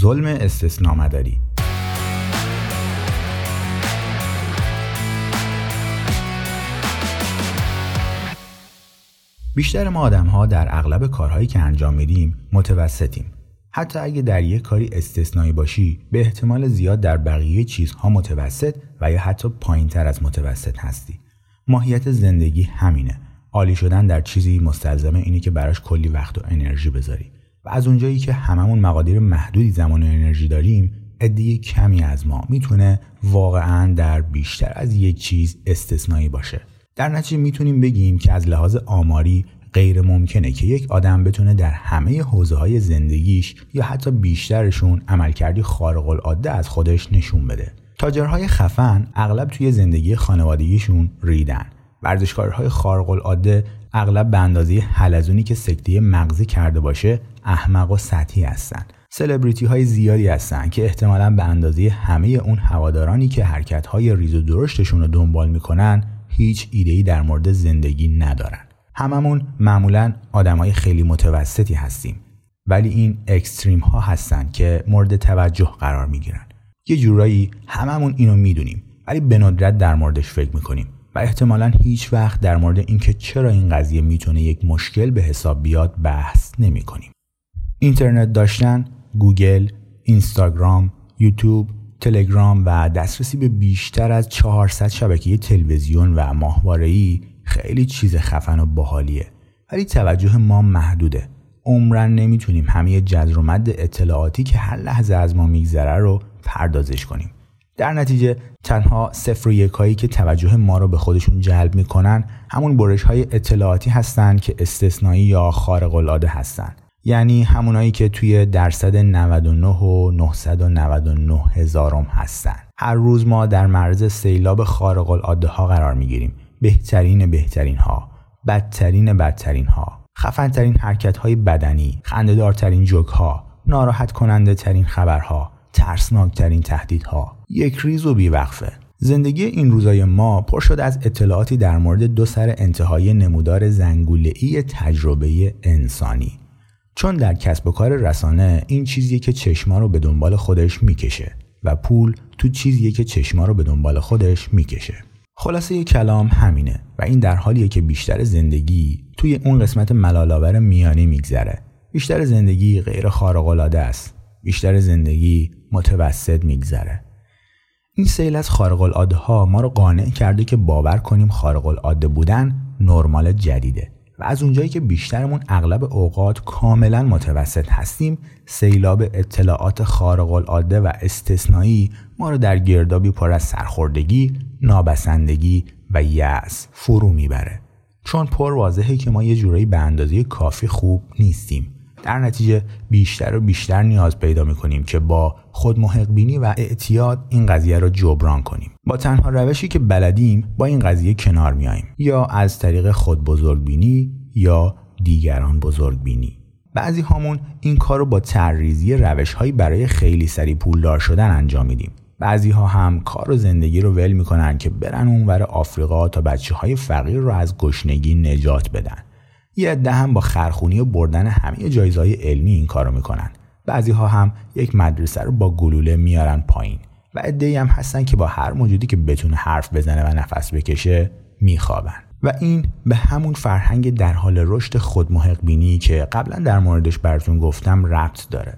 ظلم استثنامداری. بیشتر ما آدم ها در اغلب کارهایی که انجام میدیم متوسطیم. حتی اگه در یک کاری استثنایی باشی به احتمال زیاد در بقیه چیزها متوسط و یا حتی پایین تر از متوسط هستی. ماهیت زندگی همینه. عالی شدن در چیزی مستلزمه اینه که براش کلی وقت و انرژی بذاری. و از اونجایی که هممون مقادیر محدودی زمان و انرژی داریم عده کمی از ما می‌تونه واقعا در بیشتر از یک چیز استثنایی باشه در نتیجه می‌تونیم بگیم که از لحاظ آماری غیر ممکنه که یک آدم بتونه در همه حوزه های زندگیش یا حتی بیشترشون عملکردی خارق العاده از خودش نشون بده. تاجرهای خفن اغلب توی زندگی خانوادگیشون ریدن. ورزشکارهای خارق العاده اغلب به اندازه حلزونی که سکته مغزی کرده باشه احمق و سطحی هستن. سلبریتی های زیادی هستن که احتمالا به اندازه همه اون هوادارانی که حرکت های ریز و درشتشون رو دنبال می‌کنن هیچ ایده‌ای در مورد زندگی ندارن. هممون معمولا آدمای خیلی متوسطی هستیم ولی این اکستریم ها هستن که مورد توجه قرار می‌گیرن یه جورایی هممون اینو می‌دونیم ولی به ندرت در موردش فکر می‌کنیم و احتمالا هیچ وقت در مورد اینکه چرا این قضیه می‌تونه یک مشکل به حساب بیاد بحث نمی‌کنیم. اینترنت داشتن، گوگل، اینستاگرام، یوتیوب، تلگرام و دسترسی به بیشتر از 400 شبکه تلویزیون و ماهواره‌ای خیلی چیز خفن و باحالیه. ولی توجه ما محدوده. عمرن نمی‌تونیم همه جذر و مد اطلاعاتی که هر لحظه از ما میگذره رو پردازش کنیم. در نتیجه تنها صفر و یکایی که توجه ما رو به خودشون جلب می‌کنن همون برش های اطلاعاتی هستن که استثنایی یا خارق العاده هستن. یعنی همونایی که توی درصد 99 و 999 هزارم هستن. هر روز ما در معرض سیلاب خارق العاده ها قرار می‌گیریم. بهترین بهترین ها بدترین بدترین ها خفنترین حرکت های بدنی خندهدارترین جوک ها ناراحت کننده ترین خبرها ترسناک ترین تهدیدها. یک ریز و بیوقفه. زندگی این روزای ما پر شد از اطلاعاتی در مورد دو سر انتهای نمودار ای تجربه انسانی. چون در کسب و کار رسانه این چیزیه که چشما رو به دنبال خودش می‌کشه و پول تو چیزیه که چشما رو به دنبال خودش می‌کشه. خلاصه کلام همینه و این در حالیه که بیشتر زندگی توی اون قسمت ملالاور میانی میگذره. بیشتر زندگی غیر خارق‌العاده است. بیشتر زندگی متوسط میگذره. این سیل از ها ما رو قانع کرده که باور کنیم خارق العاده بودن نرمال جدیده. و از اونجایی که بیشترمون اغلب اوقات کاملا متوسط هستیم سیلاب اطلاعات خارق العاده و استثنایی ما رو در گردابی پر از سرخوردگی، نابسندگی و یأس فرو می‌بره. چون پر واضحه که ما یه جورایی به اندازه کافی خوب نیستیم. در نتیجه بیشتر و بیشتر نیاز پیدا می‌کنیم که با خود بینی و اعتیاد این قضیه رو جبران کنیم. با تنها روشی که بلدیم با این قضیه کنار میاییم یا از طریق خود بینی یا دیگران بینی. بعضی هامون این کار رو با ترریزی روش هایی برای خیلی سری پولدار شدن انجام میدیم. بعضی ها هم کار و زندگی رو ول می‌کنن که برن اونور آفریقا تا بچه های فقیر رو از گشنگی نجات بدن. یه عده هم با خرخونی و بردن همه جایزهای علمی این کارو می‌کنن. بعضی ها هم یک مدرسه رو با گلوله میارن پایین و عده هم هستن که با هر موجودی که بتونه حرف بزنه و نفس بکشه میخوابن. و این به همون فرهنگ در حال رشد خود بینی که قبلا در موردش براتون گفتم ربط داره.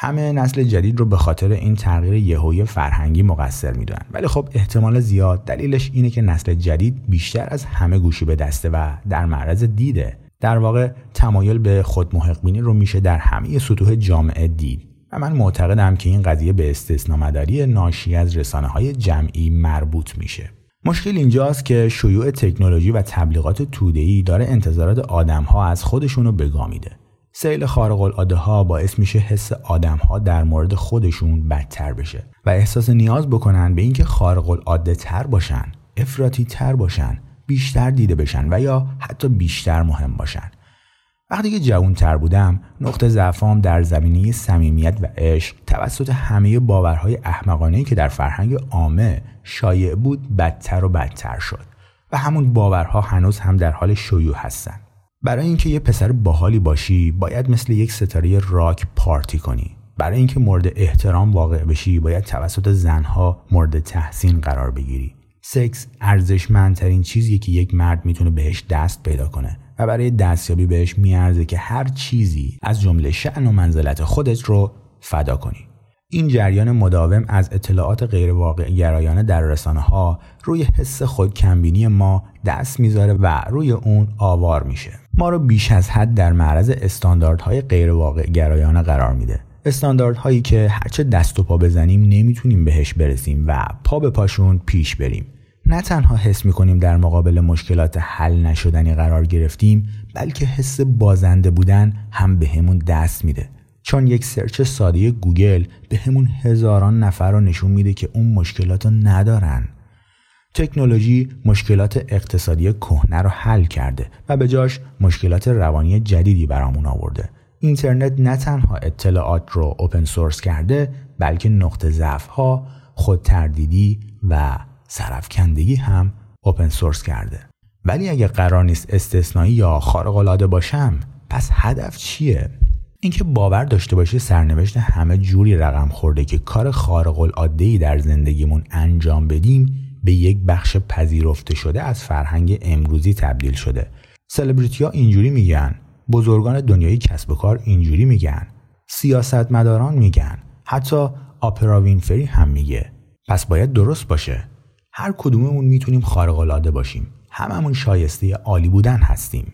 همه نسل جدید رو به خاطر این تغییر یهویی فرهنگی مقصر می‌دونن. ولی خب احتمال زیاد دلیلش اینه که نسل جدید بیشتر از همه گوشی به دسته و در معرض دیده. در واقع تمایل به خود محقبینی رو میشه در همه سطوح جامعه دید. و من معتقدم که این قضیه به استثنامداری ناشی از رسانه های جمعی مربوط میشه. مشکل اینجاست که شیوع تکنولوژی و تبلیغات توده‌ای داره انتظارات آدمها از خودشونو بگا میده. سیل خارق العاده ها باعث میشه حس آدم ها در مورد خودشون بدتر بشه و احساس نیاز بکنن به اینکه خارق العاده تر باشن افراطی تر باشن بیشتر دیده بشن و یا حتی بیشتر مهم باشن. وقتی که جوان تر بودم نقطه ضعفام در زمینه صمیمیت و عشق توسط همه باورهای احمقانه که در فرهنگ عامه شایع بود بدتر و بدتر شد. و همون باورها هنوز هم در حال شیوع هستن. برای اینکه یه پسر باحالی باشی باید مثل یک ستاره راک پارتی کنی. برای اینکه مورد احترام واقع بشی باید توسط زنها مورد تحسین قرار بگیری. سکس ارزشمندترین چیزی که یک مرد می‌تونه بهش دست پیدا کنه و برای دستیابی بهش میارزه که هر چیزی از جمله شعن و منزلت خودت رو فدا کنی. این جریان مداوم از اطلاعات غیرواقع گرایانه در رسانه ها روی حس خودکمبینی ما دست می‌ذاره و روی اون آوار میشه. ما رو بیش از حد در معرض استانداردهای غیرواقع گرایانه قرار میده. استانداردهایی که هرچه دست و پا بزنیم نمی‌تونیم بهش برسیم و پا به پاشون پیش بریم. نه تنها حس می‌کنیم در مقابل مشکلات حل نشدنی قرار گرفتیم بلکه حس بازنده بودن هم بهمون دست میده. چون یک سرچ ساده گوگل به همون هزاران نفر رو نشون میده که اون مشکلات رو ندارن. تکنولوژی مشکلات اقتصادی کهنه رو حل کرده و به جاش مشکلات روانی جدیدی برامون آورده. اینترنت نه تنها اطلاعات رو اوپن سورس کرده بلکه نقطه ضعف ها خود تردیدی و سرفکندگی هم اوپن سورس کرده. ولی اگه قرار نیست استثنایی یا خارق العاده باشم پس هدف چیه؟ اینکه باور داشته باشی سرنوشت همه جوری رقم خورده که کار خارق العاده ای در زندگیمون انجام بدیم به یک بخش پذیرفته شده از فرهنگ امروزی تبدیل شده. سلبریتی ها اینجوری میگن بزرگان دنیای کسب و کار اینجوری میگن سیاستمداران میگن حتی آپرا وینفری هم میگه. پس باید درست باشه. هر کدوممون می‌تونیم خارق العاده باشیم. هممون شایسته عالی بودن هستیم.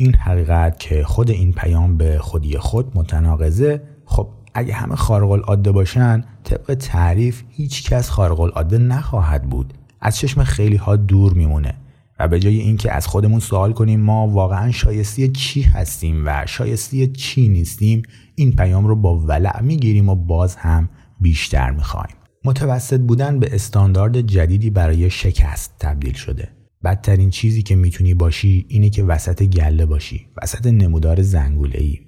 این حقیقت که خود این پیام به خودی خود متناقضه خب اگه همه خارق العاده باشن طبق تعریف هیچ کس خارق العاده نخواهد بود. از چشم خیلی ها دور میمونه و به جای اینکه از خودمون سوال کنیم ما واقعا شایستی چی هستیم و شایستی چی نیستیم این پیام رو با ولع می‌گیریم و باز هم بیشتر می‌خوایم. متوسط بودن به استاندارد جدیدی برای شکست تبدیل شده. بدترین چیزی که می‌تونی باشی اینه که وسط گله باشی وسط نمودار زنگوله ای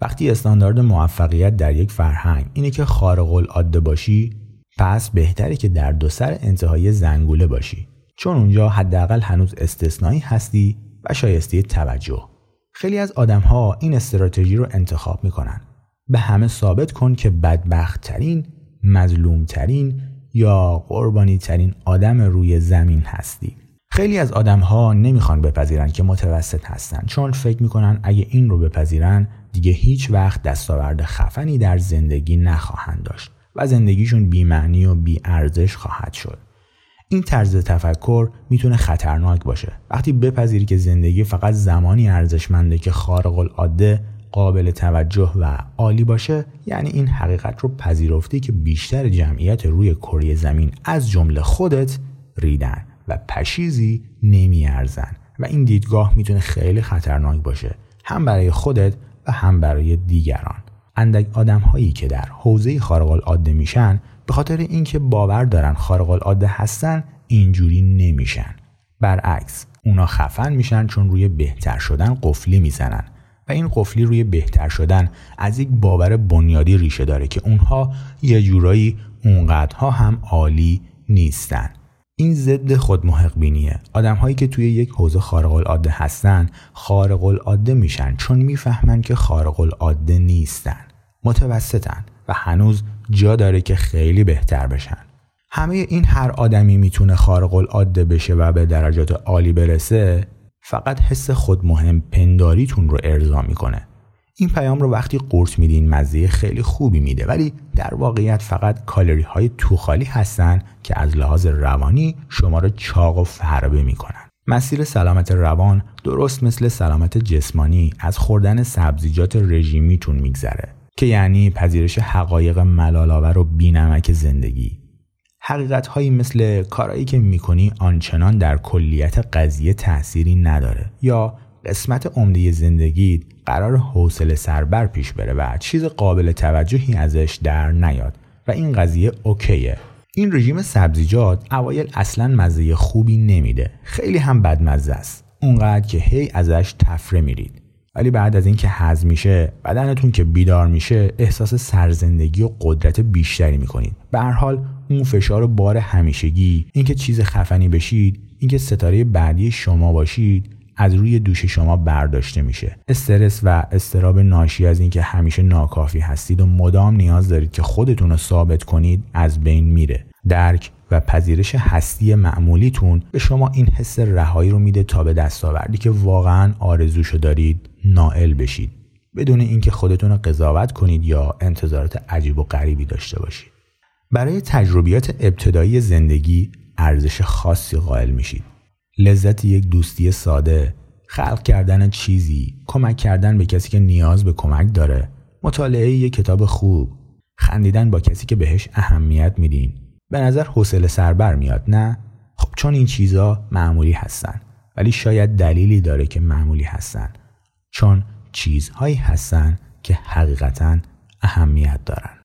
وقتی استاندارد موفقیت در یک فرهنگ اینه که خارق العاده باشی پس بهتره که در دو سر انتهای زنگوله باشی. چون اونجا حداقل هنوز استثنایی هستی و شایسته توجه. خیلی از آدمها این استراتژی رو انتخاب می‌کنن. به همه ثابت کن که بدبخت ترین مظلوم ترین یا قربانی ترین آدم روی زمین هستی. خیلی از آدم ها نمی‌خوان بپذیرن که متوسط هستن. چون فکر می‌کنن اگه این رو بپذیرن دیگه هیچ وقت دستاورد خفنی در زندگی نخواهند داشت و زندگیشون بیمعنی و ارزش خواهد شد. این طرز تفکر می‌تونه خطرناک باشه. وقتی بپذیری که زندگی فقط زمانی ارزشمنده که خارق العاده قابل توجه و عالی باشه یعنی این حقیقت رو پذیرفتی که بیشتر جمعیت روی کره زمین از جمله خودت ریدن. و پشیزی نمیارزن. و این دیدگاه می‌تونه خیلی خطرناک باشه. هم برای خودت و هم برای دیگران. اندک آدم هایی که در حوزه خارق العاده میشن به خاطر اینکه باور دارن خارق العاده هستن اینجوری نمیشن. برعکس اونا خفن میشن چون روی بهتر شدن قفلی می‌زنن. و این قفلی روی بهتر شدن از یک باور بنیادی ریشه داره که اونها یه جورایی اونقدرها هم عالی نیستن. این ضد خود محق بینیه آدم هایی که توی یک حوزه خارق العاده هستن خارق العاده میشن چون می‌فهمن که خارق العاده نیستن. متوسطن و هنوز جا داره که خیلی بهتر بشن. همه این هر آدمی می‌تونه خارق العاده بشه و به درجات عالی برسه فقط حس خود مهم پنداریتون رو ارضا می‌کنه. این پیام رو وقتی قورت میدین مزه خیلی خوبی میده ولی در واقعیت فقط کالری های توخالی هستن که از لحاظ روانی شما رو چاق و فربه می‌کنن. مسیر سلامت روان درست مثل سلامت جسمانی از خوردن سبزیجات رژیمیتون میگذره که یعنی پذیرش حقایق ملالآور و بینمک زندگی. حقیقت هایی مثل کارایی که می‌کنی آنچنان در کلیت قضیه تأثیری نداره یا قسمت عمده زندگی قرار حوصله سربر پیش بره و چیز قابل توجهی ازش در نیاد و این قضیه اوکیه. این رژیم سبزیجات اوایل اصلا مزه خوبی نمیده. خیلی هم بدمزه است. اونقدر که هی ازش تفره میرید. ولی بعد از اینکه هضم میشه بدنتون که بیدار میشه احساس سرزندگی و قدرت بیشتری می‌کنید. به هر حال اون فشار و بار همیشگی اینکه چیز خفنی بشید اینکه ستاره بعدی شما باشید از روی دوش شما برداشته میشه. استرس و استراب ناشی از اینکه همیشه ناکافی هستید و مدام نیاز دارید که خودتون رو ثابت کنید از بین میره. درک و پذیرش هستی معمولیتون به شما این حس رهایی رو میده تا به دستاوردی که واقعا آرزوشو دارید نائل بشید. بدون اینکه خودتون رو قضاوت کنید یا انتظارات عجیب و غریبی داشته باشید. برای تجربیات ابتدایی زندگی ارزش خاصی قائل میشید. لذت یک دوستی ساده خلق کردن چیزی کمک کردن به کسی که نیاز به کمک داره. مطالعه یک کتاب خوب خندیدن با کسی که بهش اهمیت میدین. به نظر حوصله سربر میاد نه؟ خب چون این چیزا معمولی هستن ولی شاید دلیلی داره که معمولی هستن. چون چیزهایی هستن که حقیقتا اهمیت دارن.